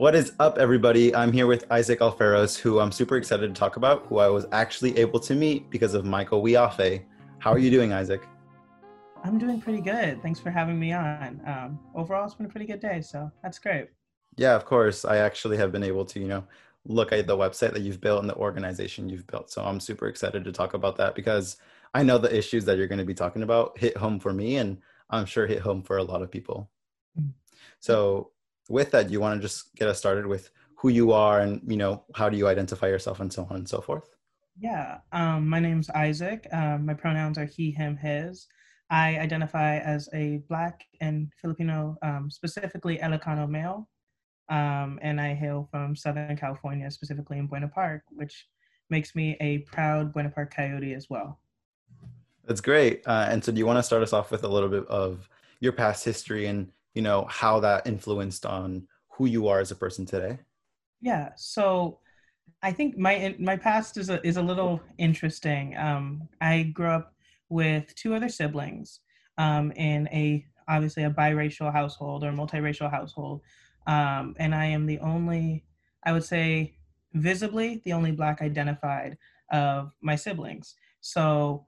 What is up, everybody? I'm here with Isaac Alferos, who I'm super excited to talk about, who I was actually able to meet because of Michael Wiafe. How are you doing, Isaac? I'm doing pretty good. Thanks for having me on. Um, overall, it's been a pretty good day, so that's great. Yeah, of course. I actually have been able to, you know, look at the website that you've built and the organization you've built. So I'm super excited to talk about that because I know the issues that you're going to be talking about hit home for me, and I'm sure hit home for a lot of people. Mm-hmm. So with that, you want to just get us started with who you are and you know how do you identify yourself and so on and so forth. Yeah, um, my name's Isaac. Um, my pronouns are he, him, his. I identify as a Black and Filipino, um, specifically Ilocano male, um, and I hail from Southern California, specifically in Buena Park, which makes me a proud Buena Park Coyote as well. That's great. Uh, and so, do you want to start us off with a little bit of your past history and you know how that influenced on who you are as a person today? Yeah so i think my my past is a is a little interesting. Um i grew up with two other siblings um in a obviously a biracial household or multiracial household. Um and i am the only i would say visibly the only black identified of my siblings. So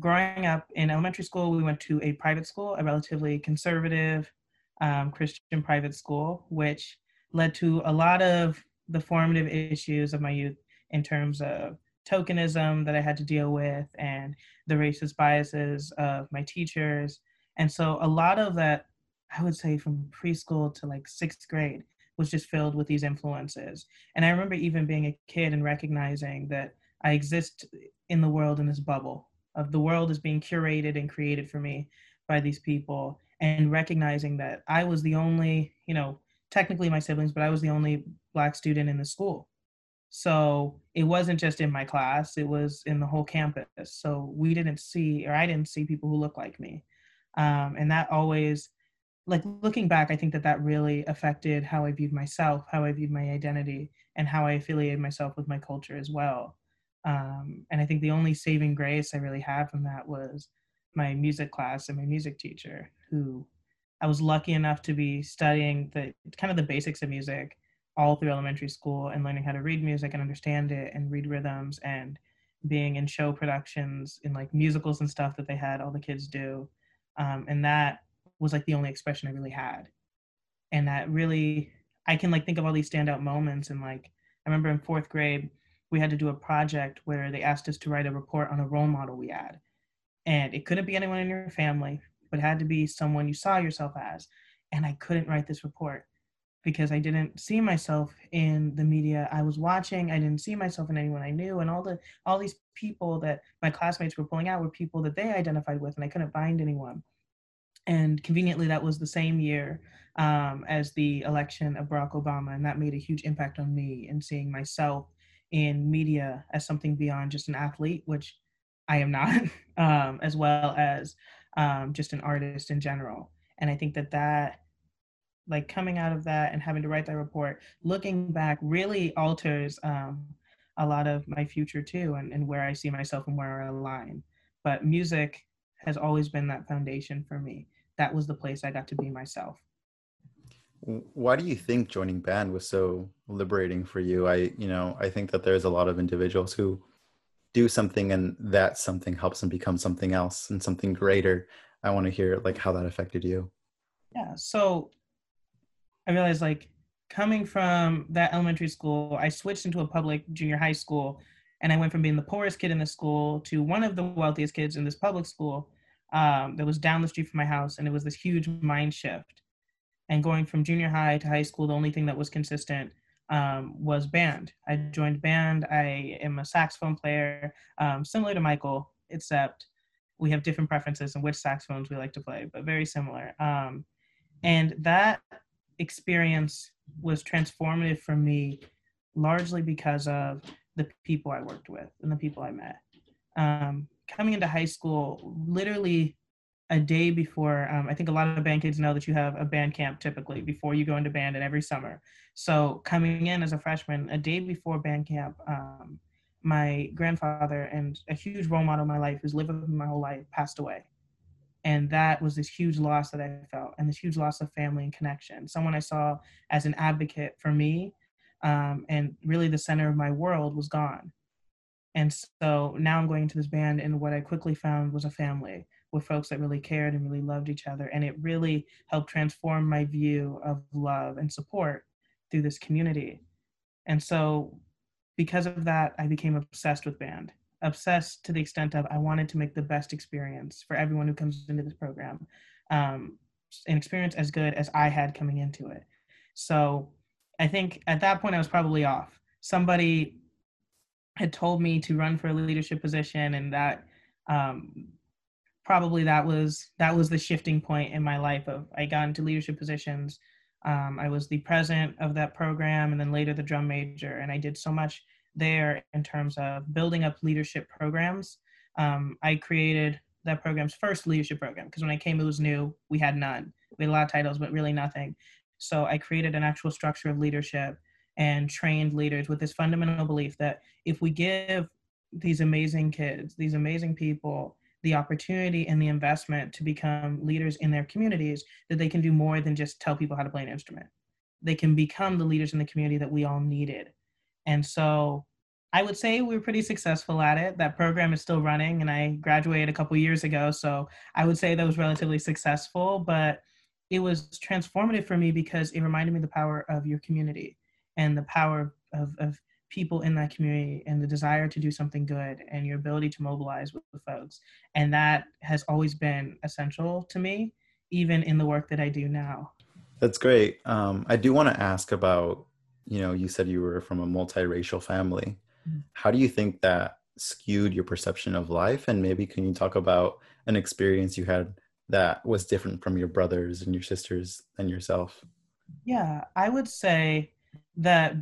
growing up in elementary school we went to a private school a relatively conservative um, Christian private school, which led to a lot of the formative issues of my youth in terms of tokenism that I had to deal with and the racist biases of my teachers. And so a lot of that, I would say from preschool to like sixth grade, was just filled with these influences. And I remember even being a kid and recognizing that I exist in the world in this bubble of the world is being curated and created for me by these people and recognizing that I was the only, you know, technically my siblings, but I was the only black student in the school. So it wasn't just in my class, it was in the whole campus. So we didn't see, or I didn't see people who look like me. Um, and that always, like looking back, I think that that really affected how I viewed myself, how I viewed my identity, and how I affiliated myself with my culture as well. Um, and I think the only saving grace I really had from that was my music class and my music teacher who I was lucky enough to be studying the kind of the basics of music all through elementary school and learning how to read music and understand it and read rhythms and being in show productions in like musicals and stuff that they had all the kids do. Um, and that was like the only expression i really had. And that really i can like think of all these standout moments and like i remember in fourth grade we had to do a project where they asked us to write a report on a role model we had. And it couldn't be anyone in your family but had to be someone you saw yourself as. And i couldn't write this report because i didn't see myself in the media i was watching. I didn't see myself in anyone i knew. And all the all these people that my classmates were pulling out were people that they identified with and i couldn't find anyone. And conveniently that was the same year um, as the election of barack obama and that made a huge impact on me in seeing myself in media as something beyond just an athlete which I am not, um, as well as um, just an artist in general. And I think that that, like coming out of that and having to write that report, looking back really alters um, a lot of my future too, and, and where I see myself and where I align. But music has always been that foundation for me. That was the place I got to be myself. Why do you think joining band was so liberating for you? I, you know, I think that there's a lot of individuals who do something and that something helps them become something else and something greater i want to hear like how that affected you. Yeah so i realized like coming from that elementary school i switched into a public junior high school and i went from being the poorest kid in the school to one of the wealthiest kids in this public school um, that was down the street from my house and it was this huge mind shift. And going from junior high to high school the only thing that was consistent um, was band. I joined band. I am a saxophone player, um, similar to Michael, except we have different preferences in which saxophones we like to play, but very similar. Um, and that experience was transformative for me, largely because of the people I worked with and the people I met. Um, coming into high school, literally a day before um, i think a lot of the band kids know that you have a band camp typically before you go into band and every summer. So coming in as a freshman a day before band camp um, my grandfather and a huge role model in my life who's lived with me my whole life passed away. And that was this huge loss that i felt and this huge loss of family and connection. Someone i saw as an advocate for me um, and really the center of my world was gone. And so now i'm going into this band and what i quickly found was a family with folks that really cared and really loved each other and it really helped transform my view of love and support through this community and so because of that i became obsessed with band obsessed to the extent of I wanted to make the best experience for everyone who comes into this program, um, an experience as good as I had coming into it. So I think at that point I was probably off. Somebody had told me to run for a leadership position, and that um, probably that was that was the shifting point in my life. Of I got into leadership positions. Um, I was the president of that program, and then later the drum major, and I did so much there in terms of building up leadership programs. Um, I created that program's first leadership program because when I came, it was new. We had none. We had a lot of titles, but really nothing. So I created an actual structure of leadership and trained leaders with this fundamental belief that if we give these amazing kids, these amazing people, the opportunity and the investment to become leaders in their communities, that they can do more than just tell people how to play an instrument. They can become the leaders in the community that we all needed. And so I would say we were pretty successful at it. That program is still running, and I graduated a couple years ago. So I would say that was relatively successful, but it was transformative for me because it reminded me the power of your community and the power of, of people in that community and the desire to do something good and your ability to mobilize with the folks. And that has always been essential to me, even in the work that I do now. That's great. Um, I do want to ask about, you know, you said you were from a multiracial family. How do you think that skewed your perception of life? And maybe can you talk about an experience you had that was different from your brothers and your sisters and yourself? Yeah, I would say that,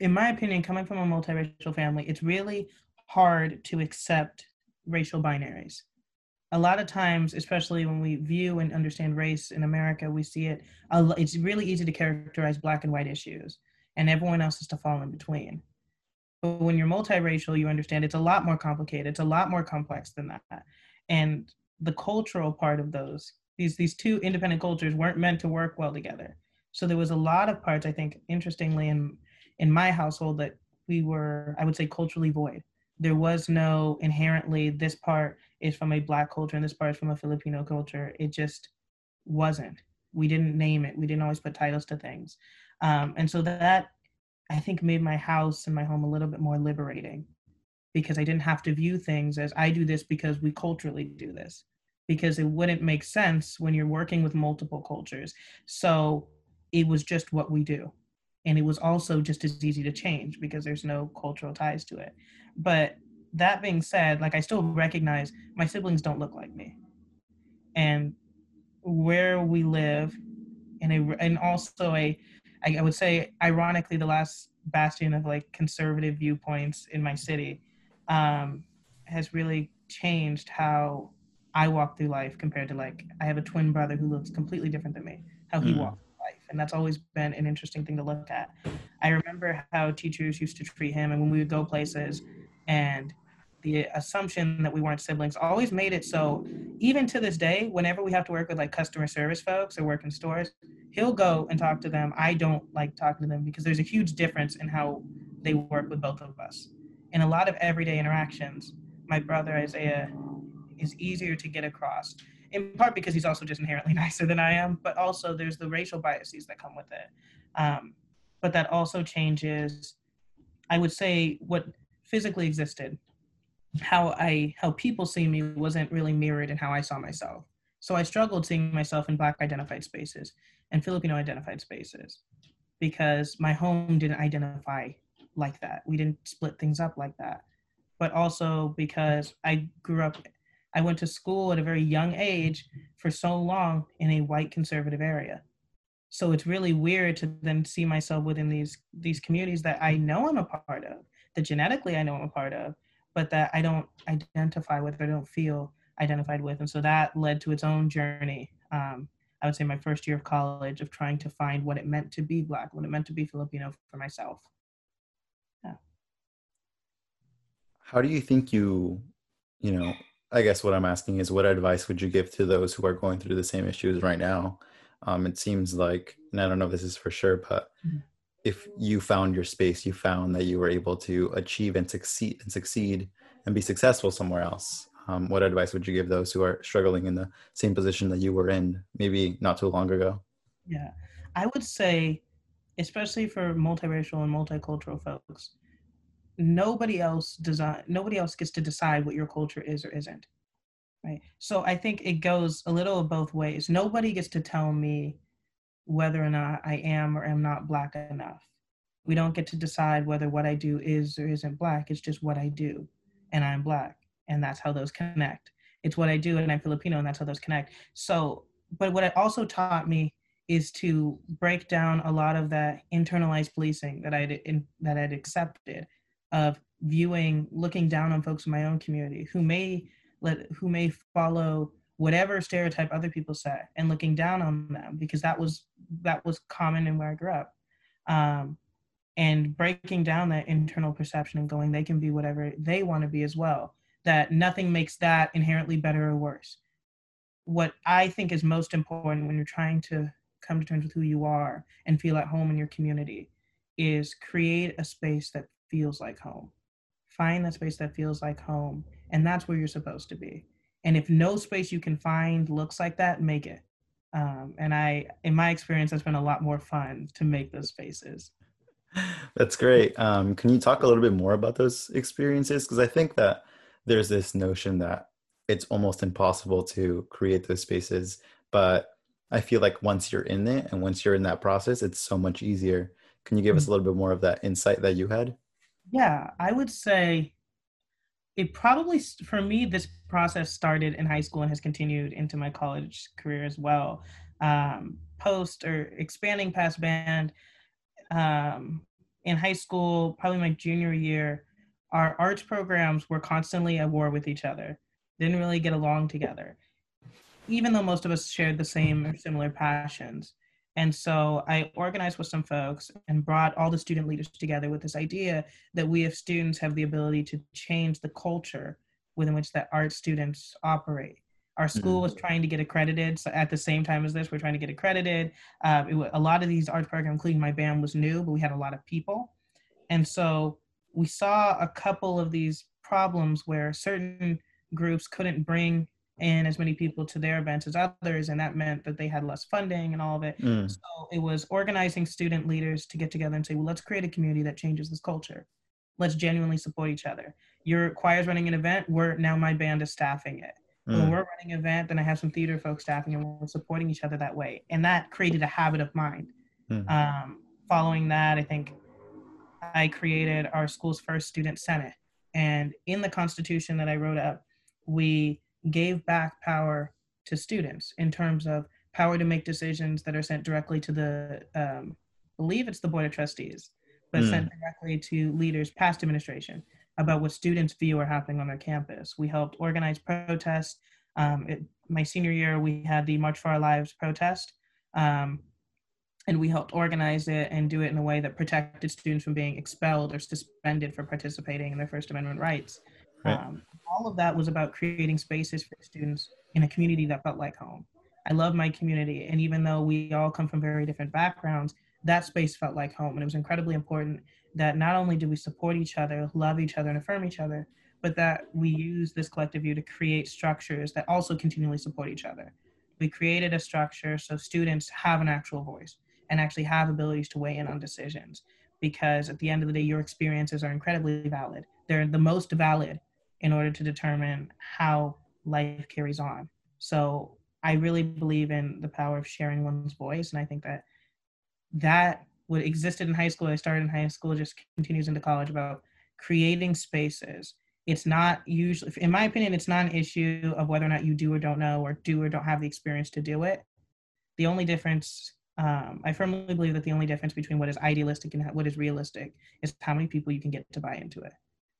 in my opinion, coming from a multiracial family, it's really hard to accept racial binaries. A lot of times, especially when we view and understand race in America, we see it, it's really easy to characterize black and white issues, and everyone else is to fall in between. But when you're multiracial, you understand it's a lot more complicated. It's a lot more complex than that. And the cultural part of those, these these two independent cultures weren't meant to work well together. So there was a lot of parts, I think, interestingly, in in my household that we were, I would say, culturally void. There was no inherently this part is from a black culture and this part is from a Filipino culture. It just wasn't. We didn't name it. We didn't always put titles to things. Um, and so that I think made my house and my home a little bit more liberating because I didn't have to view things as I do this because we culturally do this because it wouldn't make sense when you're working with multiple cultures. So it was just what we do. And it was also just as easy to change because there's no cultural ties to it. But that being said, like I still recognize my siblings don't look like me. And where we live and a and also a I, I would say, ironically, the last bastion of like conservative viewpoints in my city um, has really changed how I walk through life compared to like I have a twin brother who looks completely different than me, how he mm. walks and that's always been an interesting thing to look at. I remember how teachers used to treat him, and when we would go places, and the assumption that we weren't siblings always made it so even to this day whenever we have to work with like customer service folks or work in stores he'll go and talk to them. I don't like talking to them because there's a huge difference in how they work with both of us. In a lot of everyday interactions my brother isaiah is easier to get across in part because he's also just inherently nicer than i am but also there's the racial biases that come with it um, but that also changes i would say what physically existed how I how people see me wasn't really mirrored in how I saw myself. So I struggled seeing myself in black identified spaces and Filipino identified spaces because my home didn't identify like that. We didn't split things up like that. But also because I grew up I went to school at a very young age for so long in a white conservative area. So it's really weird to then see myself within these these communities that I know I'm a part of, that genetically I know I'm a part of, but that I don't identify with, I don't feel identified with. And so that led to its own journey. Um, I would say my first year of college of trying to find what it meant to be Black, what it meant to be Filipino for myself. Yeah. How do you think you, you know, I guess what I'm asking is, what advice would you give to those who are going through the same issues right now? Um, it seems like, and I don't know if this is for sure, but mm-hmm. if you found your space, you found that you were able to achieve and succeed and succeed and be successful somewhere else. Um, what advice would you give those who are struggling in the same position that you were in, maybe not too long ago? Yeah, I would say, especially for multiracial and multicultural folks, nobody else design nobody else gets to decide what your culture is or isn't right? So i think it goes a little of both ways. Nobody gets to tell me whether or not i am or am not black enough. We don't get to decide whether what i do is or isn't black. It's just what i do and i'm black and that's how those connect. It's what i do and i'm filipino and that's how those connect. So but what it also taught me is to break down a lot of that internalized policing that I'd in, that I'd accepted of viewing looking down on folks in my own community who may let who may follow whatever stereotype other people say and looking down on them because that was that was common in where i grew up. Um, and breaking down that internal perception and going they can be whatever they want to be as well that nothing makes that inherently better or worse. What i think is most important when you're trying to come to terms with who you are and feel at home in your community is create a space that feels like home. Find that space that feels like home. And that's where you're supposed to be. And if no space you can find looks like that, make it. Um, and I, in my experience, it's been a lot more fun to make those spaces. That's great. Um, can you talk a little bit more about those experiences? Because I think that there's this notion that it's almost impossible to create those spaces, but I feel like once you're in it and once you're in that process, it's so much easier. Can you give us mm. a little bit more of that insight that you had? Yeah, I would say it probably, for me, this process started in high school and has continued into my college career as well. Um, post or expanding past band um, in high school, probably my junior year, our arts programs were constantly at war with each other, didn't really get along together, even though most of us shared the same or similar passions. And so I organized with some folks and brought all the student leaders together with this idea that we, as students, have the ability to change the culture within which that art students operate. Our school was mm-hmm. trying to get accredited. So at the same time as this, we're trying to get accredited. Uh, a lot of these art programs, including my band, was new, but we had a lot of people. And so we saw a couple of these problems where certain groups couldn't bring and as many people to their events as others and that meant that they had less funding and all of it. Mm. so it was organizing student leaders to get together and say well let's create a community that changes this culture. Let's genuinely support each other. Your choir's running an event. We're now my band is staffing it. Mm. when we're running an event then i have some theater folks staffing and we're supporting each other that way. And that created a habit of mind. Mm. um, following that i think i created our school's first student senate. And in the constitution that i wrote up we gave back power to students in terms of power to make decisions that are sent directly to the um, believe it's the board of trustees but mm. sent directly to leaders past administration about what students view are happening on their campus. We helped organize protests. Um, it, my senior year we had the march for our lives protest um, and we helped organize it and do it in a way that protected students from being expelled or suspended for participating in their first amendment rights Right. Um, all of that was about creating spaces for students in a community that felt like home. I love my community, and even though we all come from very different backgrounds, that space felt like home. And it was incredibly important that not only do we support each other, love each other, and affirm each other, but that we use this collective view to create structures that also continually support each other. We created a structure so students have an actual voice and actually have abilities to weigh in on decisions. Because at the end of the day, your experiences are incredibly valid. They're the most valid in order to determine how life carries on. So I really believe in the power of sharing one's voice, and I think that that what existed in high school, I started in high school, just continues into college about creating spaces. It's not usually, in my opinion, it's not an issue of whether or not you do or don't know, or do or don't have the experience to do it. The only difference, um, I firmly believe that the only difference between what is idealistic and what is realistic is how many people you can get to buy into it.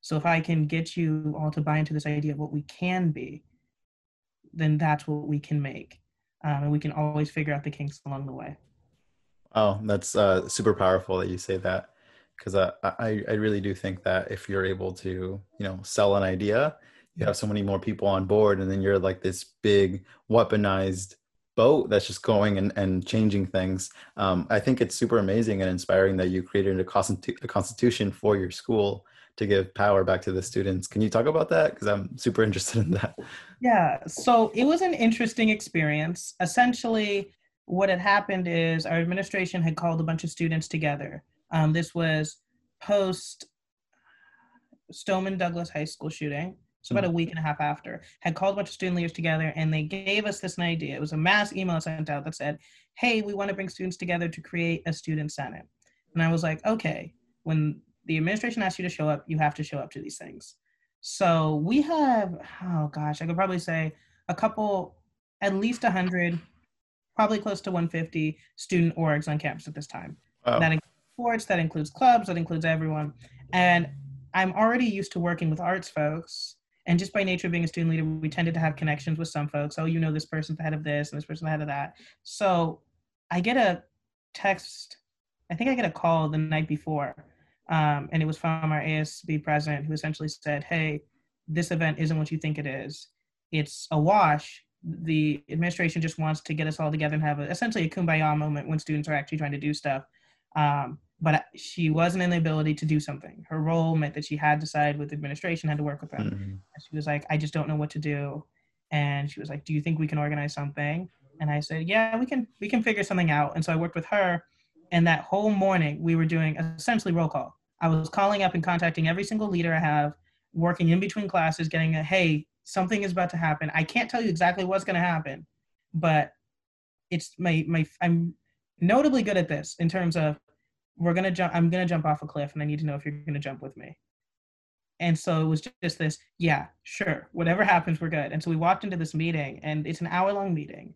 So if I can get you all to buy into this idea of what we can be, then that's what we can make. Um, and we can always figure out the kinks along the way. Oh, that's uh, super powerful that you say that because uh, I, I really do think that if you're able to, you know, sell an idea, you have so many more people on board and then you're like this big weaponized boat that's just going and, and changing things um, i think it's super amazing and inspiring that you created a, constitu- a constitution for your school to give power back to the students. Can you talk about that? Because i'm super interested in that. Yeah so it was an interesting experience. Essentially what had happened is our administration had called a bunch of students together. Um, this was post stoneman douglas high school shooting so about a week and a half after, had called a bunch of student leaders together and they gave us this idea. It was a mass email sent out that said, hey, we want to bring students together to create a student senate. And I was like, okay, when the administration asks you to show up, you have to show up to these things. So we have, oh gosh, I could probably say a couple, at least 100, probably close to 150 student orgs on campus at this time. Wow. That includes sports, that includes clubs, that includes everyone. And I'm already used to working with arts folks and just by nature of being a student leader, we tended to have connections with some folks. Oh, you know, this person's the head of this and this person's the head of that. So I get a text, I think I get a call the night before, um, and it was from our ASB president who essentially said, Hey, this event isn't what you think it is. It's a wash. The administration just wants to get us all together and have a, essentially a kumbaya moment when students are actually trying to do stuff. Um, but she wasn't in the ability to do something. Her role meant that she had to side with administration, had to work with them. Mm-hmm. she was like, I just don't know what to do. And she was like, Do you think we can organize something? And I said, Yeah, we can we can figure something out. And so I worked with her. And that whole morning we were doing essentially roll call. I was calling up and contacting every single leader I have, working in between classes, getting a hey, something is about to happen. I can't tell you exactly what's gonna happen, but it's my my I'm notably good at this in terms of we're gonna jump i'm gonna jump off a cliff and i need to know if you're gonna jump with me. And so it was just this yeah sure whatever happens we're good. And so we walked into this meeting and it's an hour long meeting.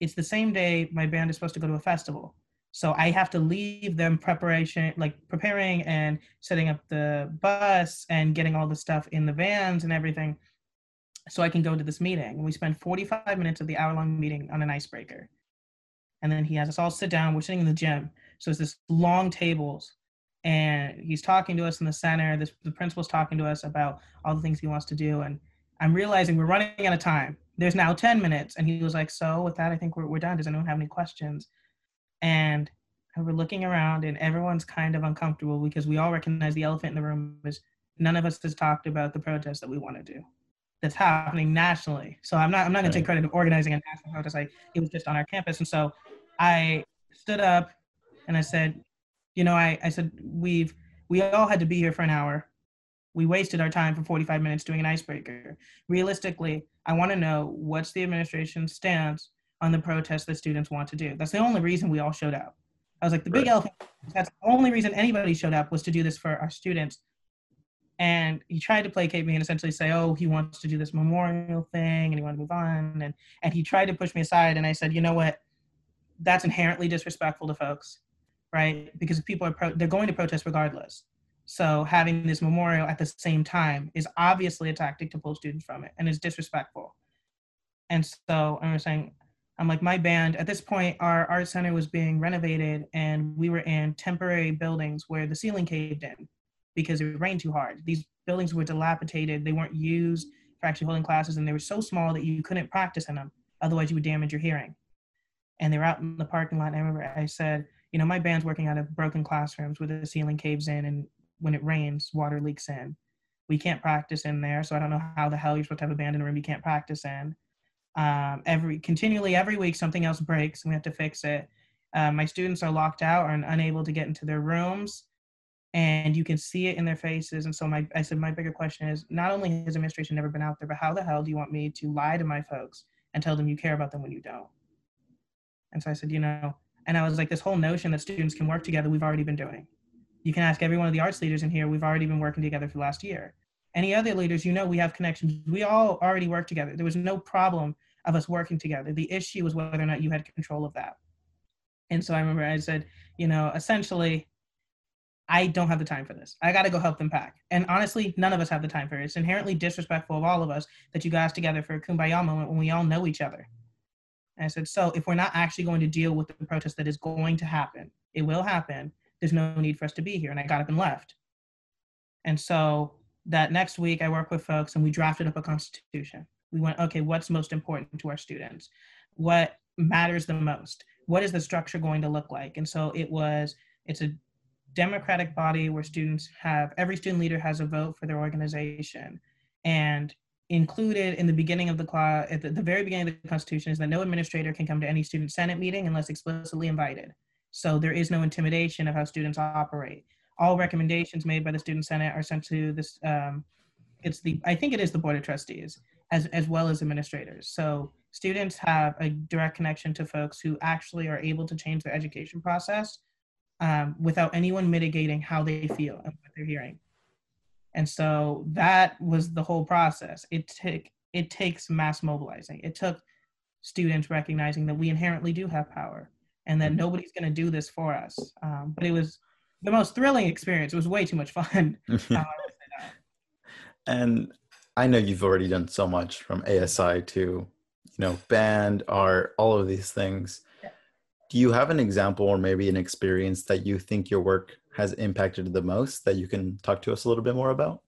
It's the same day my band is supposed to go to a festival so i have to leave them preparation like preparing and setting up the bus and getting all the stuff in the vans and everything so i can go to this meeting we spend 45 minutes of the hour long meeting on an icebreaker and then he has us all sit down we're sitting in the gym so it's this long tables, and he's talking to us in the center. This, the principal's talking to us about all the things he wants to do, and I'm realizing we're running out of time. There's now 10 minutes, and he was like, "So with that, I think we're we're done. Does anyone have any questions?" And we're looking around, and everyone's kind of uncomfortable because we all recognize the elephant in the room is none of us has talked about the protest that we want to do that's happening nationally. So I'm not I'm not gonna take credit of organizing a national protest. Like it was just on our campus. And so I stood up and I said, you know, I, I said, we've, we all had to be here for an hour. We wasted our time for 45 minutes doing an icebreaker. Realistically, I want to know what's the administration's stance on the protest that students want to do. That's the only reason we all showed up. I was like, the big right. elephant, that's the only reason anybody showed up was to do this for our students. And he tried to placate me and essentially say, oh, he wants to do this memorial thing and he wanted to move on. And, and he tried to push me aside. And I said, you know what? That's inherently disrespectful to folks right? Because people are pro- they're going to protest regardless. So having this memorial at the same time is obviously a tactic to pull students from it, and is disrespectful. And so I'm saying, I'm like, my band at this point, our art center was being renovated, and we were in temporary buildings where the ceiling caved in because it rained too hard. These buildings were dilapidated; they weren't used for actually holding classes, and they were so small that you couldn't practice in them. Otherwise, you would damage your hearing. And they were out in the parking lot. And I remember I said, you know, my band's working out of broken classrooms where the ceiling caves in and when it rains, water leaks in. We can't practice in there, so I don't know how the hell you're supposed to have a band in a room you can't practice in. Um, every continually every week something else breaks and we have to fix it. Uh, my students are locked out and unable to get into their rooms, and you can see it in their faces. And so my I said my bigger question is not only has administration never been out there, but how the hell do you want me to lie to my folks and tell them you care about them when you don't? And so I said, you know, and I was like, this whole notion that students can work together, we've already been doing. You can ask every one of the arts leaders in here, we've already been working together for the last year. Any other leaders, you know, we have connections. We all already work together. There was no problem of us working together. The issue was whether or not you had control of that. And so I remember I said, you know, essentially, I don't have the time for this. I got to go help them pack. And honestly, none of us have the time for it. It's inherently disrespectful of all of us that you guys together for a kumbaya moment when we all know each other. And I said, so if we're not actually going to deal with the protest that is going to happen, it will happen. There's no need for us to be here. And I got up and left. And so that next week I worked with folks and we drafted up a constitution. We went, okay, what's most important to our students? What matters the most? What is the structure going to look like? And so it was, it's a democratic body where students have, every student leader has a vote for their organization. And included in the beginning of the clause, at the, the very beginning of the Constitution, is that no administrator can come to any student senate meeting unless explicitly invited. So there is no intimidation of how students operate. All recommendations made by the student senate are sent to this. Um, it's the I think it is the board of trustees as as well as administrators. So students have a direct connection to folks who actually are able to change their education process um, without anyone mitigating how they feel and what they're hearing. And so that was the whole process. It took it takes mass mobilizing. It took students recognizing that we inherently do have power and that mm-hmm. nobody's going to do this for us. Um, but it was the most thrilling experience. It was way too much fun. and I know you've already done so much from ASI to, you know, band, art, all of these things. Yeah. Do you have an example or maybe an experience that you think your work has impacted the most that you can talk to us a little bit more about?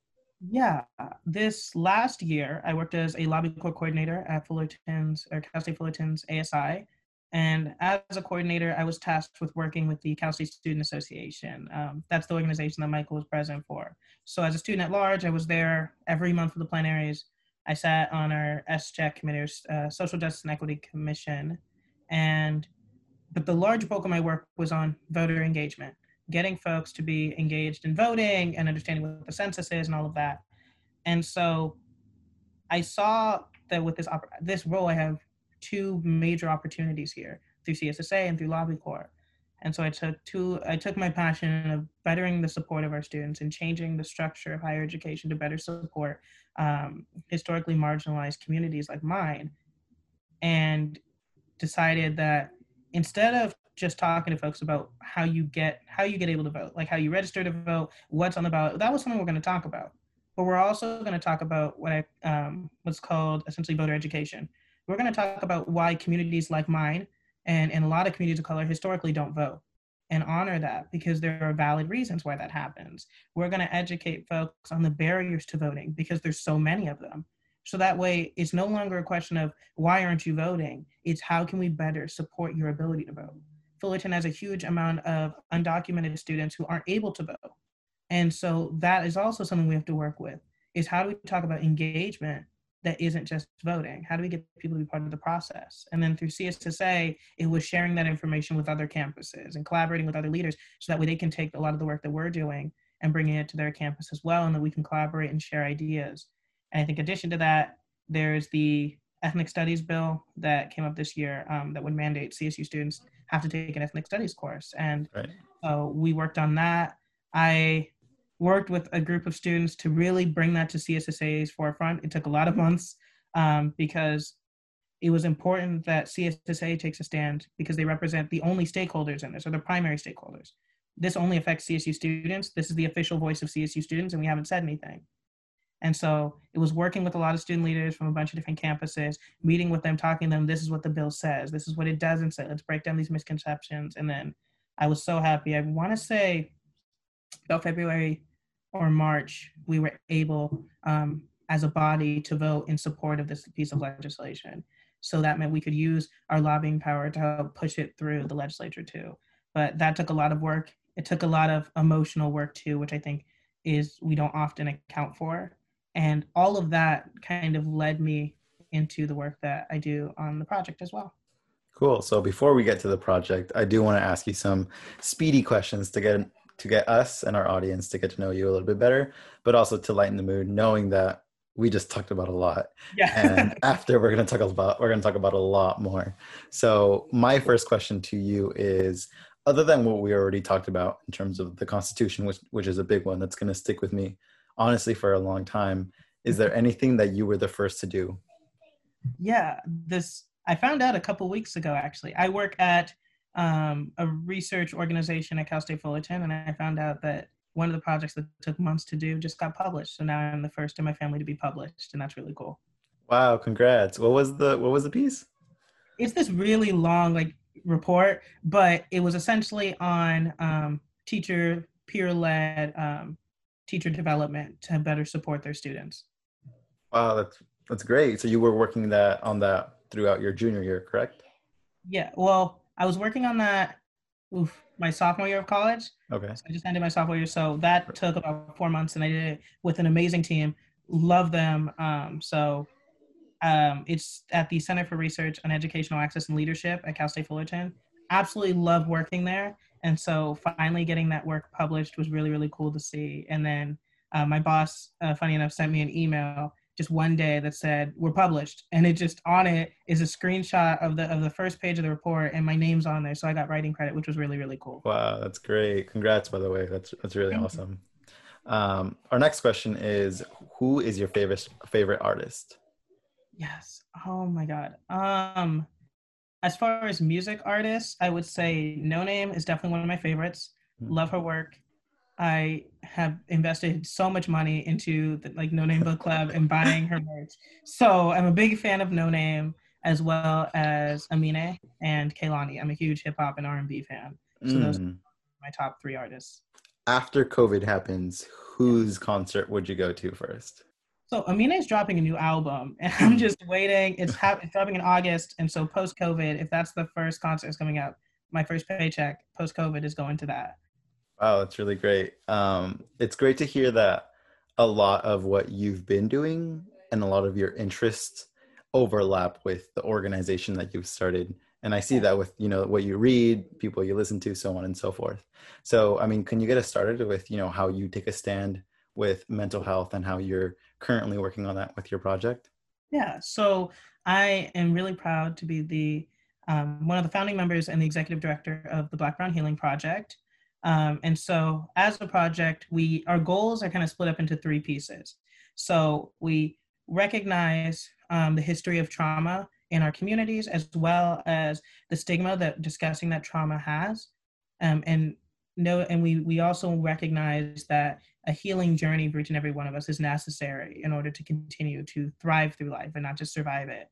Yeah, this last year I worked as a lobby coordinator at Fullerton's or Cal State Fullerton's ASI, and as a coordinator, I was tasked with working with the Cal State Student Association. Um, that's the organization that Michael was president for. So as a student at large, I was there every month for the plenaries. I sat on our SJAC committee, uh, Social Justice and Equity Commission, and but the large bulk of my work was on voter engagement getting folks to be engaged in voting and understanding what the census is and all of that. And so I saw that with this this role, I have two major opportunities here through CSSA and through Lobby Corps. And so I took two, I took my passion of bettering the support of our students and changing the structure of higher education to better support um, historically marginalized communities like mine, and decided that instead of just talking to folks about how you get how you get able to vote, like how you register to vote, what's on the ballot. That was something we're going to talk about. But we're also going to talk about what I um, what's called essentially voter education. We're going to talk about why communities like mine and, and a lot of communities of color historically don't vote and honor that because there are valid reasons why that happens. We're going to educate folks on the barriers to voting because there's so many of them. So that way, it's no longer a question of why aren't you voting? It's how can we better support your ability to vote? Fullerton has a huge amount of undocumented students who aren't able to vote. And so that is also something we have to work with is how do we talk about engagement that isn't just voting? How do we get people to be part of the process? And then through CSSA, it was sharing that information with other campuses and collaborating with other leaders so that way they can take a lot of the work that we're doing and bringing it to their campus as well and that we can collaborate and share ideas. And I think addition to that, there's the ethnic studies bill that came up this year um, that would mandate CSU students have to take an ethnic studies course. And right. uh, we worked on that. I worked with a group of students to really bring that to CSSA's forefront. It took a lot of months um, because it was important that CSSA takes a stand because they represent the only stakeholders in this, or the primary stakeholders. This only affects CSU students. This is the official voice of CSU students, and we haven't said anything. And so it was working with a lot of student leaders from a bunch of different campuses, meeting with them, talking to them, this is what the bill says, this is what it doesn't say, let's break down these misconceptions. And then I was so happy. I want to say about February or March, we were able um, as a body to vote in support of this piece of legislation. So that meant we could use our lobbying power to help push it through the legislature too. But that took a lot of work. It took a lot of emotional work too, which I think is we don't often account for and all of that kind of led me into the work that I do on the project as well. Cool. So before we get to the project, I do want to ask you some speedy questions to get to get us and our audience to get to know you a little bit better, but also to lighten the mood, knowing that we just talked about a lot. Yeah. and after we're going to talk about we're going to talk about a lot more. So my first question to you is other than what we already talked about in terms of the constitution which which is a big one that's going to stick with me honestly for a long time. Is there anything that you were the first to do? Yeah, this I found out a couple weeks ago actually. I work at um, a research organization at Cal State Fullerton, and I found out that one of the projects that took months to do just got published. So now I'm the first in my family to be published, and that's really cool. Wow! Congrats. What was the What was the piece? It's this really long like report, but it was essentially on um, teacher peer led um, teacher development to better support their students. Wow, that's that's great. So you were working that on that throughout your junior year, correct? Yeah. Well, I was working on that oof, my sophomore year of college. Okay. So I just ended my sophomore year. So that took about four months and I did it with an amazing team. Love them. Um, so um, it's at the Center for Research on Educational Access and Leadership at Cal State Fullerton. Absolutely love working there. And so finally getting that work published was really, really cool to see. And then uh, my boss, uh, funny enough, sent me an email just one day that said we're published. And it just on it is a screenshot of the of the first page of the report and my name's on there. So i got writing credit which was really really cool. Wow that's great. Congrats by the way. That's that's really Thank awesome. Um, our next question is who is your favorite favorite artist? Yes. Oh my god. Um as far as music artists i would say Noname is definitely one of my favorites. Mm-hmm. love her work I have invested so much money into the, like Noname Book Club and buying her merch. So I'm a big fan of Noname as well as Amine and Kehlani. I'm a huge hip hop and R&B fan. So mm. those are my top three artists. After COVID happens, whose concert would you go to first? So Amine is dropping a new album, and I'm just waiting. It's, ha- it's dropping in August, and so post COVID, if that's the first concert is coming up, my first paycheck post COVID is going to that. Wow, that's really great. Um, it's great to hear that a lot of what you've been doing and a lot of your interests overlap with the organization that you've started. And I see that with you know what you read, people you listen to, so on and so forth. So, I mean, can you get us started with you know how you take a stand with mental health and how you're currently working on that with your project? Yeah. So I am really proud to be the um, one of the founding members and the executive director of the Black Brown Healing Project. Um, and so as a project, we our goals are kind of split up into three pieces. So we recognize um, the history of trauma in our communities as well as the stigma that discussing that trauma has. Um, and no, and we we also recognize that a healing journey for each and every one of us is necessary in order to continue to thrive through life and not just survive it.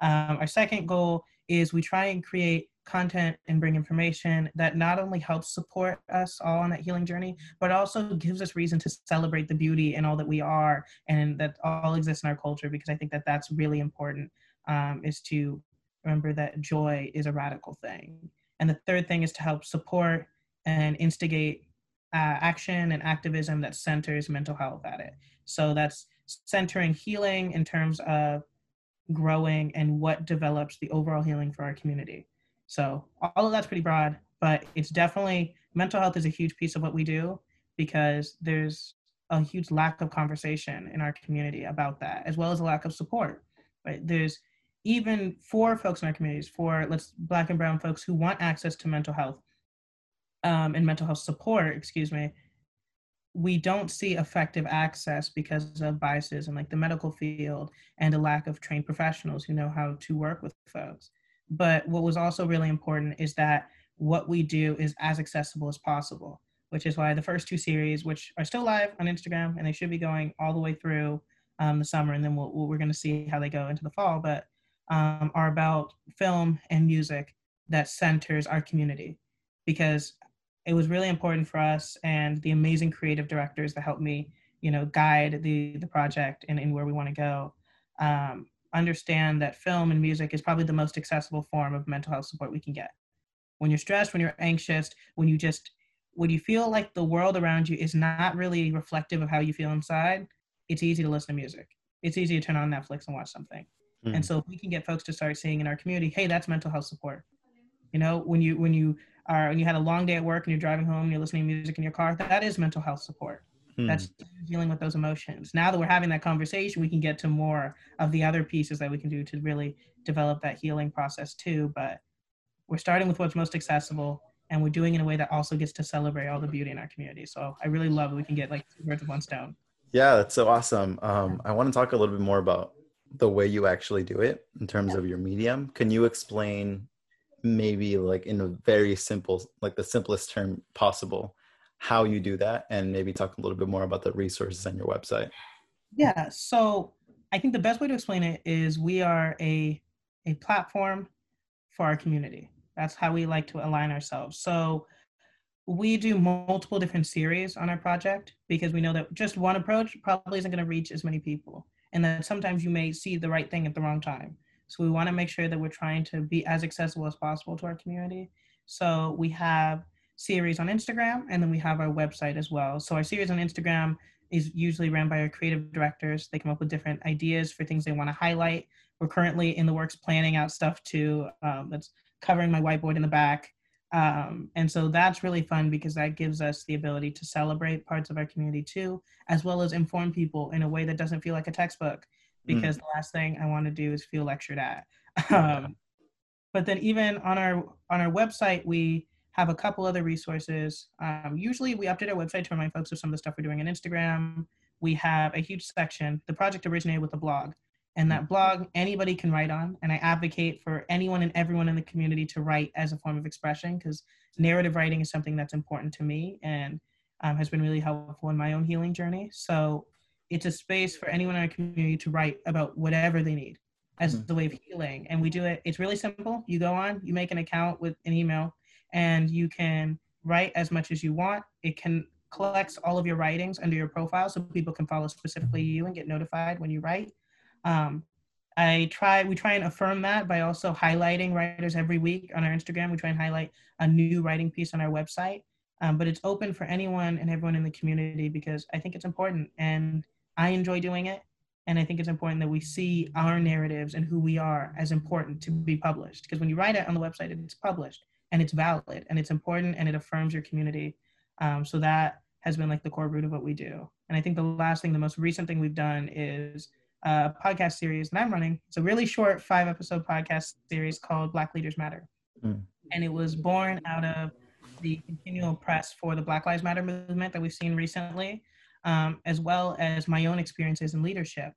Um, our second goal is we try and create content and bring information that not only helps support us all on that healing journey, but also gives us reason to celebrate the beauty and all that we are and that all exists in our culture. Because I think that that's really important um, is to remember that joy is a radical thing. And the third thing is to help support and instigate uh, action and activism that centers mental health at it. So that's centering healing in terms of growing and what develops the overall healing for our community. So all of that's pretty broad, but it's definitely mental health is a huge piece of what we do because there's a huge lack of conversation in our community about that, as well as a lack of support. Right? There's even for folks in our communities, for let's black and brown folks who want access to mental health um, and mental health support, excuse me, we don't see effective access because of biases in like the medical field and a lack of trained professionals who know how to work with folks. But what was also really important is that what we do is as accessible as possible, which is why the first two series, which are still live on Instagram and they should be going all the way through um, the summer, and then we'll, we're going to see how they go into the fall, but um, are about film and music that centers our community. Because it was really important for us and the amazing creative directors that helped me you know guide the the project and, and where we want to go. Um, understand that film and music is probably the most accessible form of mental health support we can get. When you're stressed, when you're anxious, when you just when you feel like the world around you is not really reflective of how you feel inside, it's easy to listen to music. It's easy to turn on Netflix and watch something. Mm. And so if we can get folks to start seeing in our community, hey, that's mental health support. You know, when you when you are when you had a long day at work and you're driving home and you're listening to music in your car, that is mental health support. Hmm. That's dealing with those emotions. Now that we're having that conversation, we can get to more of the other pieces that we can do to really develop that healing process too. But we're starting with what's most accessible and we're doing it in a way that also gets to celebrate all the beauty in our community. So I really love that we can get like two birds with one stone. Yeah, that's so awesome. Um, I want to talk a little bit more about the way you actually do it in terms yeah. of your medium. Can you explain maybe like in a very simple, like the simplest term possible, how you do that and maybe talk a little bit more about the resources on your website. Yeah, so I think the best way to explain it is we are a a platform for our community. That's how we like to align ourselves. So we do multiple different series on our project because we know that just one approach probably isn't going to reach as many people and that sometimes you may see the right thing at the wrong time so we want to make sure that we're trying to be as accessible as possible to our community so we have series on instagram and then we have our website as well so our series on instagram is usually ran by our creative directors they come up with different ideas for things they want to highlight we're currently in the works planning out stuff too um, that's covering my whiteboard in the back um, and so that's really fun because that gives us the ability to celebrate parts of our community too, as well as inform people in a way that doesn't feel like a textbook. Mm. Because mm. the last thing I want to do is feel lectured at. Um, but then even on our on our website, we have a couple other resources. Um, usually, we update our website to remind folks of some of the stuff we're doing on Instagram. We have a huge section. The project originated with a blog, and that blog anybody can write on and i advocate for anyone and everyone in the community to write as a form of expression because narrative writing is something that's important to me and um, has been really helpful in my own healing journey so it's a space for anyone in our community to write about whatever they need as mm-hmm. the way of healing and we do it it's really simple you go on you make an account with an email and you can write as much as you want it can collects all of your writings under your profile so people can follow specifically you and get notified when you write um, I try, we try and affirm that by also highlighting writers every week on our Instagram. We try and highlight a new writing piece on our website. Um, but it's open for anyone and everyone in the community because I think it's important and I enjoy doing it. And I think it's important that we see our narratives and who we are as important to be published. Because when you write it on the website, it's published and it's valid and it's important and it affirms your community. Um, so that has been like the core root of what we do. And I think the last thing, the most recent thing we've done is a podcast series that I'm running. It's a really short five episode podcast series called Black Leaders Matter. Mm. And it was born out of the continual press for the Black Lives Matter movement that we've seen recently, um, as well as my own experiences in leadership.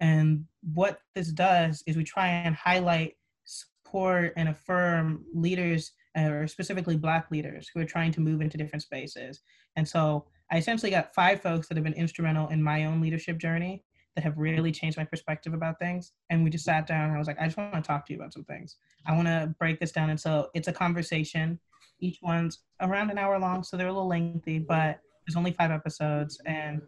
And what this does is we try and highlight, support, and affirm leaders, or specifically Black leaders, who are trying to move into different spaces. And so I essentially got five folks that have been instrumental in my own leadership journey that have really changed my perspective about things. And we just sat down I was like, I just want to talk to you about some things. I want to break this down. And so it's a conversation. Each one's around an hour long, so they're a little lengthy, but there's only five episodes. And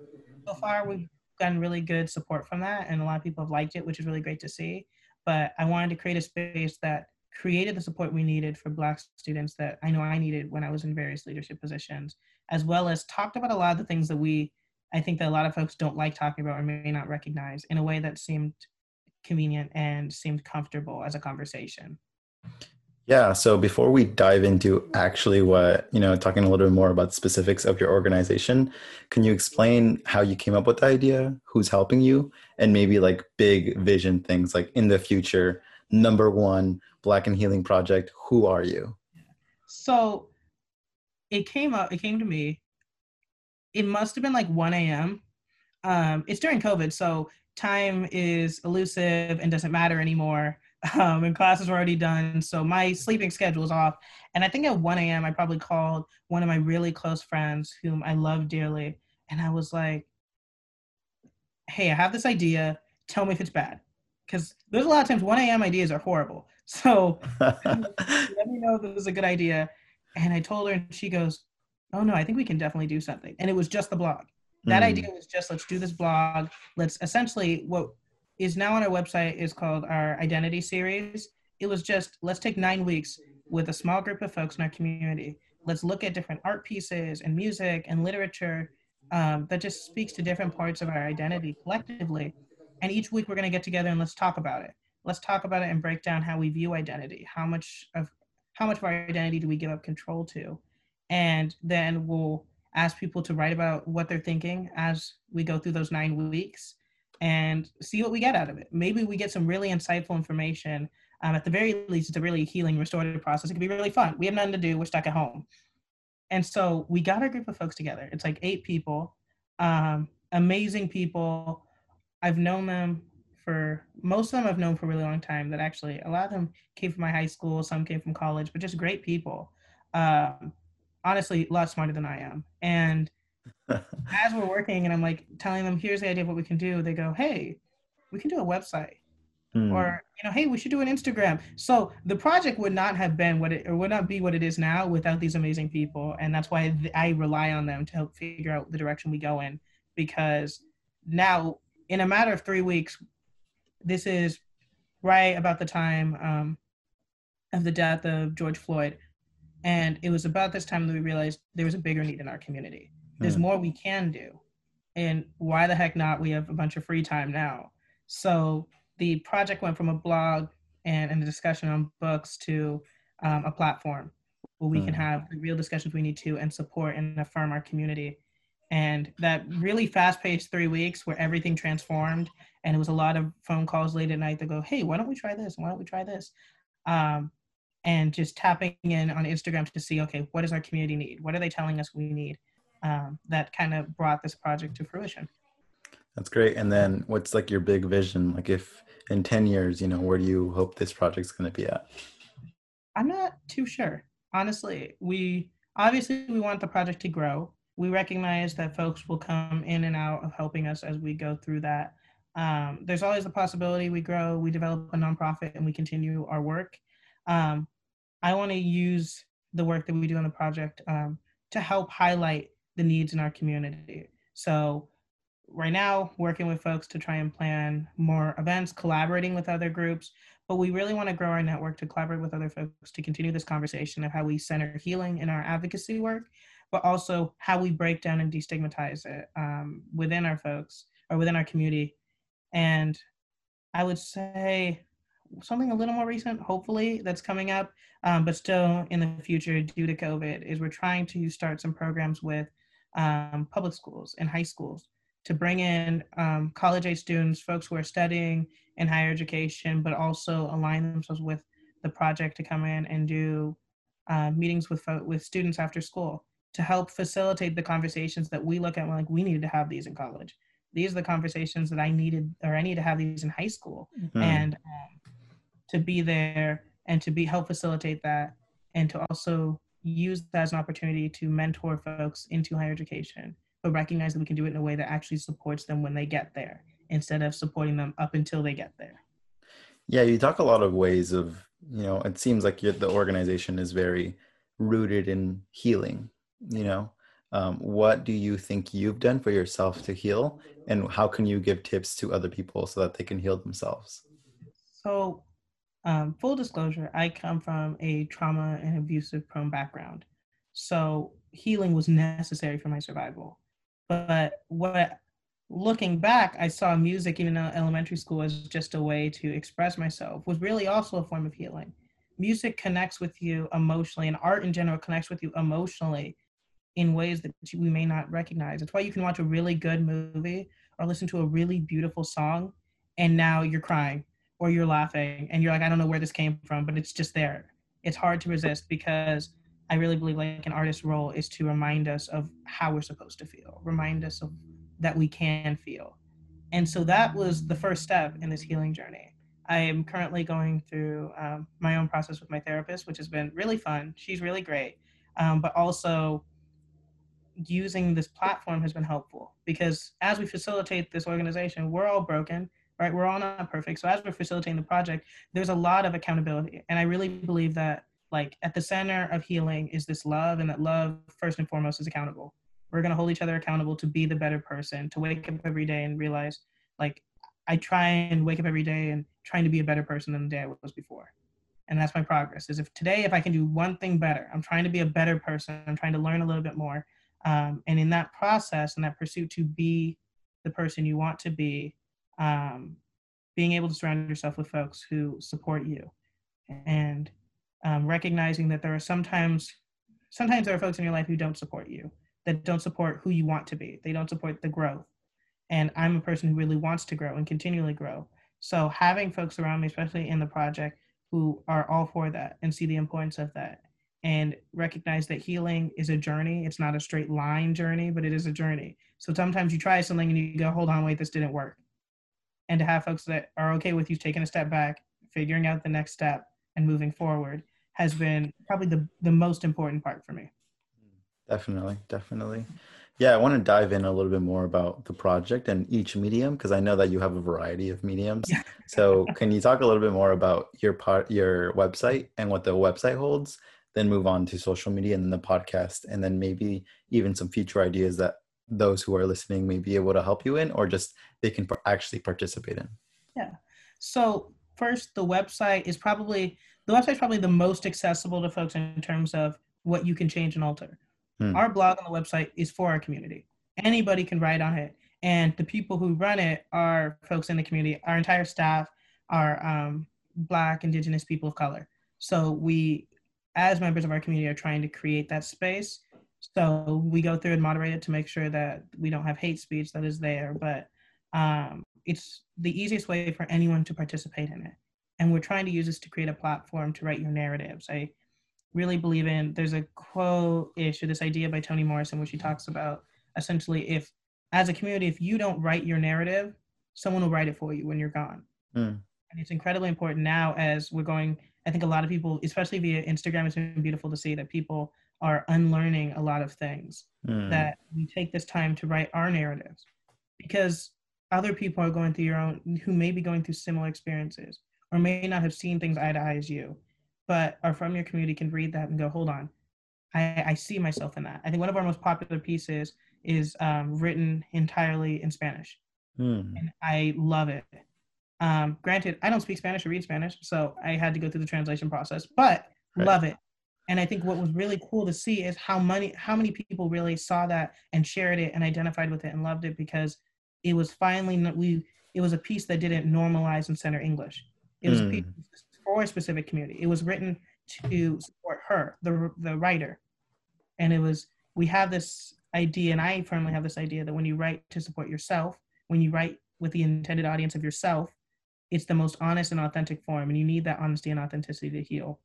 so far, we've gotten really good support from that. And a lot of people have liked it, which is really great to see. But I wanted to create a space that created the support we needed for Black students that I know I needed when I was in various leadership positions, as well as talked about a lot of the things that we I think that a lot of folks don't like talking about or may not recognize in a way that seemed convenient and seemed comfortable as a conversation. Yeah. So before we dive into actually what, you know, talking a little bit more about specifics of your organization, can you explain how you came up with the idea, who's helping you, and maybe like big vision things like in the future, number one, Black and Healing Project, who are you? So it came up, it came to me it must have been like 1 a.m. Um, it's during COVID, so time is elusive and doesn't matter anymore. Um, and classes were already done, so my sleeping schedule was off. And I think at 1 a.m. I probably called one of my really close friends, whom I love dearly, and I was like, "Hey, I have this idea. Tell me if it's bad." Because there's a lot of times 1 a.m. ideas are horrible. So let me know if this is a good idea. And I told her, and she goes, oh no, I think we can definitely do something. And it was just the blog. That mm. idea was just let's do this blog. Let's essentially what is now on our website is called our identity series. It was just let's take nine weeks with a small group of folks in our community. Let's look at different art pieces and music and literature um, that just speaks to different parts of our identity collectively. And each week we're going to get together and let's talk about it. Let's talk about it and break down how we view identity. How much of how much of our identity do we give up control to? and then we'll ask people to write about what they're thinking as we go through those nine weeks and see what we get out of it. Maybe we get some really insightful information. Um, at the very least, it's a really healing, restorative process. It can be really fun. We have nothing to do. We're stuck at home. And so we got a group of folks together. It's like eight people, um, amazing people. I've known them for most of them I've known for a really long time. That actually a lot of them came from my high school, some came from college, but just great people. Um, honestly a lot smarter than I am. And as we're working and I'm like telling them, here's the idea of what we can do, they go, hey, we can do a website. mm. or you know hey we should do an instagram so the project would not have been what it or would not be what it is now without these amazing people and that's why i rely on them to help figure out the direction we go in because now in a matter of three weeks this is right about the time um, of the death of george floyd and it was about this time that we realized there was a bigger need in our community there's mm. more we can do and why the heck not we have a bunch of free time now so the project went from a blog and, and a discussion on books to um, a platform where we mm. can hmm. have the real discussions we need to and support and affirm our community. And that really fast paced three weeks where everything transformed. And it was a lot of phone calls late at night to go, hey, why don't we try this? Why don't we try this? Um, and just tapping in on Instagram to see, okay, what does our community need? What are they telling us we need? Um, that kind of brought this project to fruition. That's great. And then what's like your big vision? Like if in 10 years, you know, where do you hope this project's going to be at? I'm not too sure. Honestly, we obviously we want the project to grow. We recognize that folks will come in and out of helping us as we go through that. Um, there's always the possibility we grow, we develop a nonprofit, and we continue our work. Um, I want to use the work that we do on the project um, to help highlight the needs in our community. So right now working with folks to try and plan more events, collaborating with other groups. But we really want to grow our network to collaborate with other folks to continue this conversation of how we center healing in our advocacy work, but also how we break down and destigmatize it um, within our folks or within our community. And I would say something a little more recent, hopefully, that's coming up, um, but still in the future due to COVID, is we're trying to start some programs with um, public schools and high schools to bring in um, college age students, folks who are studying in higher education, but also align themselves with the project to come in and do uh, meetings with with students after school to help facilitate the conversations that we look at. Like we needed to have these in college. These are the conversations that I needed, or I need to have these in high school, mm-hmm. and um, to be there and to be help facilitate that, and to also use that as an opportunity to mentor folks into higher education but recognize that we can do it in a way that actually supports them when they get there instead of supporting them up until they get there. Yeah, you talk a lot of ways of, you know, it seems like the organization is very rooted in healing, you know. Um, what do you think you've done for yourself to heal and how can you give tips to other people so that they can heal themselves so um, full disclosure i come from a trauma and abusive prone background so healing was necessary for my survival but what looking back, I saw music, even in elementary school, as just a way to express myself, was really also a form of healing. Music connects with you emotionally, and art in general connects with you emotionally in ways that we may not recognize. It's why you can watch a really good movie or listen to a really beautiful song, and now you're crying or you're laughing, and you're like, I don't know where this came from, but it's just there. It's hard to resist because I really believe like an artist's role is to remind us of how we're supposed to feel, remind us of that we can feel. And so that was the first step in this healing journey. I am currently going through um, my own process with my therapist, which has been really fun. She's really great. Um, but also, using this platform has been helpful because as we facilitate this organization, we're all broken, right? We're all not perfect. So, as we're facilitating the project, there's a lot of accountability. And I really believe that like at the center of healing is this love and that love first and foremost is accountable we're going to hold each other accountable to be the better person to wake up every day and realize like i try and wake up every day and trying to be a better person than the day i was before and that's my progress is if today if i can do one thing better i'm trying to be a better person i'm trying to learn a little bit more um, and in that process and that pursuit to be the person you want to be um, being able to surround yourself with folks who support you and um, recognizing that there are sometimes sometimes there are folks in your life who don't support you that don't support who you want to be. They don't support the growth. And i'm a person who really wants to grow and continually grow. So having folks around me especially in the project who are all for that and see the importance of that and recognize that healing is a journey it's not a straight line journey but it is a journey so sometimes you try something and you go hold on wait this didn't work and to have folks that are okay with you taking a step back figuring out the next step and moving forward has been probably the, the most important part for me. Definitely, definitely. Yeah, I want to dive in a little bit more about the project and each medium because I know that you have a variety of mediums. So, can you talk a little bit more about your part, your website, and what the website holds? Then move on to social media and then the podcast, and then maybe even some future ideas that those who are listening may be able to help you in, or just they can actually participate in. Yeah. So first, the website is probably the website is probably the most accessible to folks in terms of what you can change and alter. Hmm. Our blog on the website is for our community. Anybody can write on it. And the people who run it are folks in the community. Our entire staff are um, Black, Indigenous people of color. So we, as members of our community, are trying to create that space. So we go through and moderate it to make sure that we don't have hate speech that is there. But um, it's the easiest way for anyone to participate in it. And we're trying to use this to create a platform to write your narratives. I really believe in there's a quote issue this idea by toni morrison where she talks about essentially if as a community if you don't write your narrative someone will write it for you when you're gone mm. And it's incredibly important now as we're going i think a lot of people especially via instagram it's been beautiful to see that people are unlearning a lot of things mm. that we take this time to write our narratives because other people are going through your own who may be going through similar experiences or may not have seen things eye to eye as you but are from your community can read that and go, hold on, I, I see myself in that. I think one of our most popular pieces is um, written entirely in Spanish, mm. and I love it. Um, granted, I don't speak Spanish or read Spanish, so I had to go through the translation process, but right. love it. And I think what was really cool to see is how many how many people really saw that and shared it and identified with it and loved it because it was finally we it was a piece that didn't normalize and center English. It was mm. a piece for a specific community. It was written to support her, the the writer, and it was we have this idea, and I firmly have this idea that when you write to support yourself, when you write with the intended audience of yourself, it's the most honest and authentic form, and you need that honesty and authenticity to heal.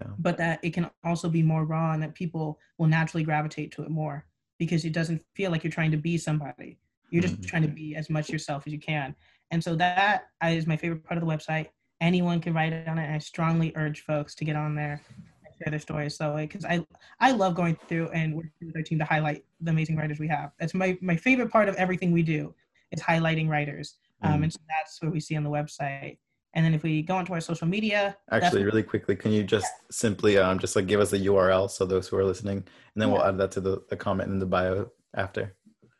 Yeah. But that it can also be more raw, and that people will naturally gravitate to it more because it doesn't feel like you're trying to be somebody. You're just mm-hmm. trying to be as much yourself as you can. And so that is my favorite part of the website anyone can write on it. I strongly urge folks to get on there and share their stories. So, because I I love going through and working with our team to highlight the amazing writers we have. That's my my favorite part of everything we do is highlighting writers. Um, mm. and so that's what we see on the website. And then if we go onto our social media, actually, really quickly, can you just yeah. simply um, just like give us the URL so those who are listening, and then yeah. we'll add that to the, the comment in the bio after.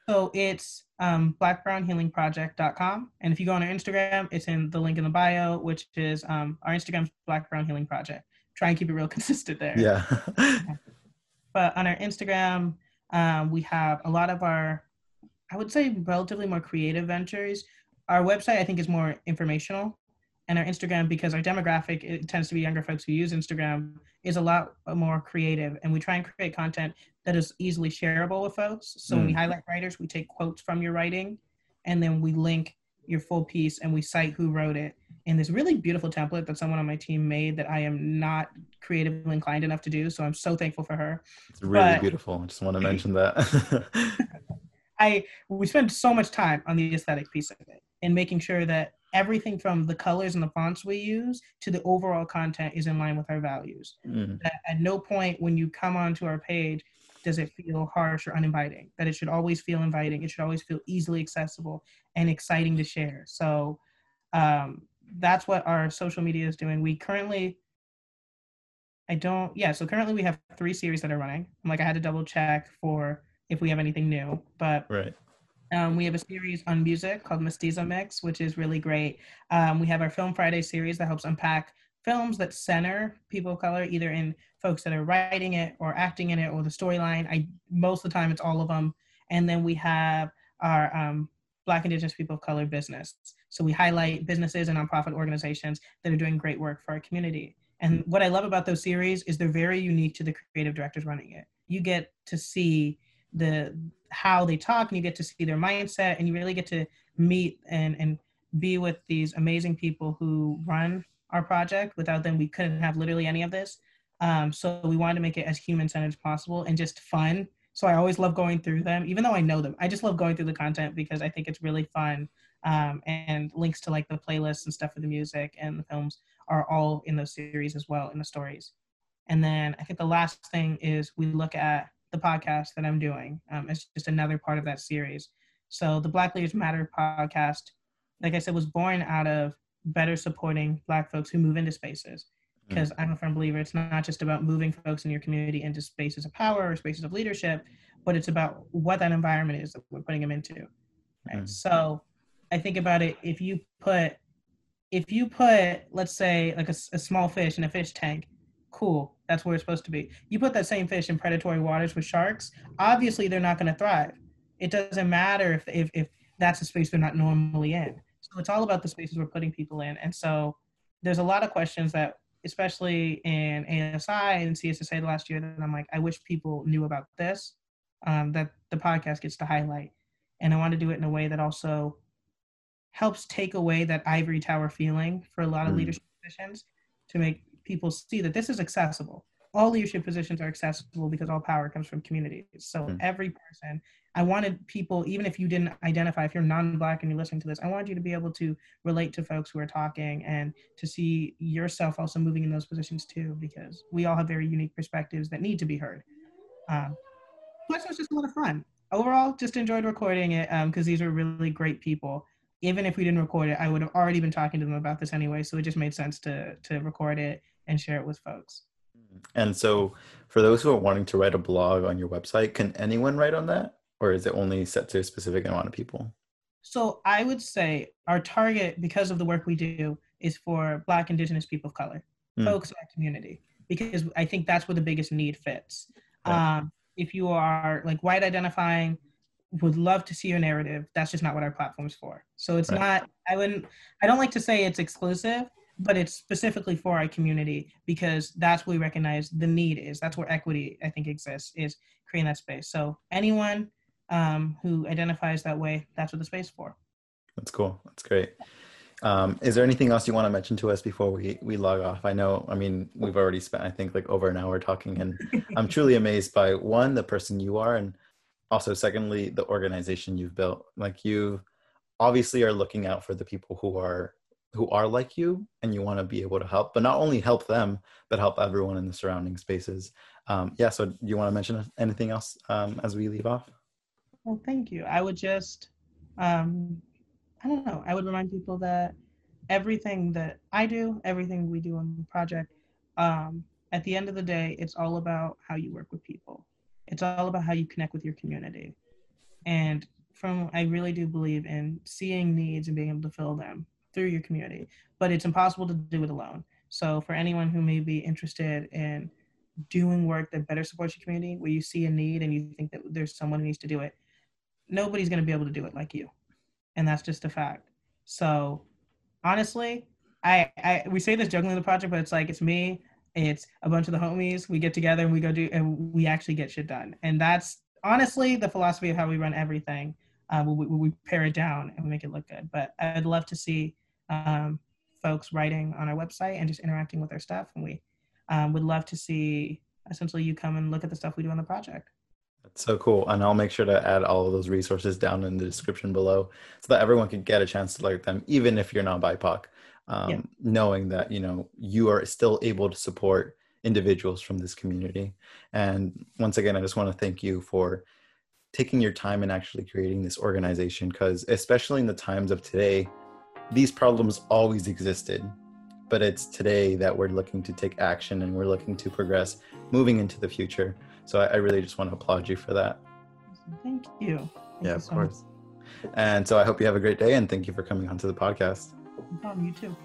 So it's um, blackbrownhealingproject.com. And if you go on our Instagram, it's in the link in the bio, which is um, our Instagram's Black Brown Healing Project. Try and keep it real consistent there. Yeah. but on our Instagram, um, we have a lot of our, I would say, relatively more creative ventures. Our website, I think, is more informational. And our Instagram, because our demographic it tends to be younger folks who use Instagram, is a lot more creative. And we try and create content that is easily shareable with folks. So mm. when we mm. highlight writers, we take quotes from your writing and then we link your full piece and we cite who wrote it in this really beautiful template that someone on my team made that I am not creatively inclined enough to do. So I'm so thankful for her. It's really but, beautiful. I just want to mention that. I we spend so much time on the aesthetic piece of it and making sure that everything from the colors and the fonts we use to the overall content is in line with our values. Mm. At no point when you come onto our page does it feel harsh or uninviting that it should always feel inviting it should always feel easily accessible and exciting to share so um, that's what our social media is doing we currently i don't yeah so currently we have three series that are running I'm like i had to double check for if we have anything new but right um, we have a series on music called Mestizo Mix, which is really great. Um, we have our Film Friday series that helps unpack films that center people of color, either in folks that are writing it or acting in it or the storyline. I most of the time it's all of them. And then we have our um, Black Indigenous people of color business. So we highlight businesses and nonprofit organizations that are doing great work for our community. And what I love about those series is they're very unique to the creative directors running it. You get to see the how they talk and you get to see their mindset and you really get to meet and and be with these amazing people who run our project. Without them, we couldn't have literally any of this. Um, so we wanted to make it as human centered as possible and just fun. So I always love going through them, even though I know them. I just love going through the content because I think it's really fun. Um, and links to like the playlists and stuff for the music and the films are all in those series as well in the stories. And then I think the last thing is we look at the podcast that I'm doing. Um, it's just another part of that series. So the Black Leaders Matter podcast, like I said, was born out of better supporting Black folks who move into spaces. Because mm. I'm a firm believer, it's not just about moving folks in your community into spaces of power or spaces of leadership, but it's about what that environment is that we're putting them into. Right. Mm. So I think about it if you put if you put let's say like a, a small fish in a fish tank cool. That's where it's supposed to be. You put that same fish in predatory waters with sharks obviously they're not going to thrive. It doesn't matter if, if if that's a space they're not normally in. So it's all about the spaces we're putting people in. And so there's a lot of questions that especially in asi and cssa the last year that i'm like i wish people knew about this um, that the podcast gets to highlight. And i want to do it in a way that also helps take away that ivory tower feeling for a lot of mm. leadership positions to make people see that this is accessible. All leadership positions are accessible because all power comes from communities. So mm. every person, I wanted people, even if you didn't identify, if you're non-black and you're listening to this, I wanted you to be able to relate to folks who are talking and to see yourself also moving in those positions too, because we all have very unique perspectives that need to be heard. Um, plus, it was just a lot of fun. Overall, just enjoyed recording it because um, these are really great people even if we didn't record it, I would have already been talking to them about this anyway. So it just made sense to to record it and share it with folks. And so, for those who are wanting to write a blog on your website, can anyone write on that, or is it only set to a specific amount of people? So I would say our target, because of the work we do, is for Black, Indigenous people of color, mm. folks in our community, because I think that's where the biggest need fits. Right. Um, if you are like white identifying, would love to see your narrative. That's just not what our platform's for. So it's right. not, I wouldn't, I don't like to say it's exclusive, but it's specifically for our community because that's where we recognize the need is. That's where equity, I think, exists, is creating that space. So anyone um, who identifies that way, that's what the space for. That's cool. That's great. Um, is there anything else you want to mention to us before we, we log off? I know, I mean, we've already spent, I think, like over an hour talking, and I'm truly amazed by one, the person you are, and also secondly the organization you've built like you obviously are looking out for the people who are who are like you and you want to be able to help but not only help them but help everyone in the surrounding spaces. Um, yeah so do you want to mention anything else um, as we leave off? Well thank you. I would just um, i don't know i would remind people that everything that i do everything we do on the project um, at the end of the day it's all about how you work with people. It's all about how you connect with your community. And from I really do believe in seeing needs and being able to fill them through your community. But it's impossible to do it alone. So for anyone who may be interested in doing work that better supports your community, where you see a need and you think that there's someone who needs to do it, nobody's going to be able to do it like you, and that's just a fact. So honestly, I, I we say this in the project, but it's like it's me it's a bunch of the homies. We get together and we go do, and we actually get shit done. And that's honestly the philosophy of how we run everything. Um, we, we, pare it down and we make it look good. But I'd love to see um, folks writing on our website and just interacting with our stuff. And we um, would love to see essentially you come and look at the stuff we do on the project. That's so cool. And I'll make sure to add all of those resources down in the description below so that everyone can get a chance to learn them, even if you're not BIPOC um, yeah. knowing that you know you are still able to support individuals from this community and once again i just want to thank you for taking your time and actually creating this organization because especially in the times of today these problems always existed but it's today that we're looking to take action and we're looking to progress moving into the future. So i, I really just want to applaud you for that. Thank you. Thank yeah you of so course. much. and so i hope you have a great day and thank you for coming onto the podcast. No you too.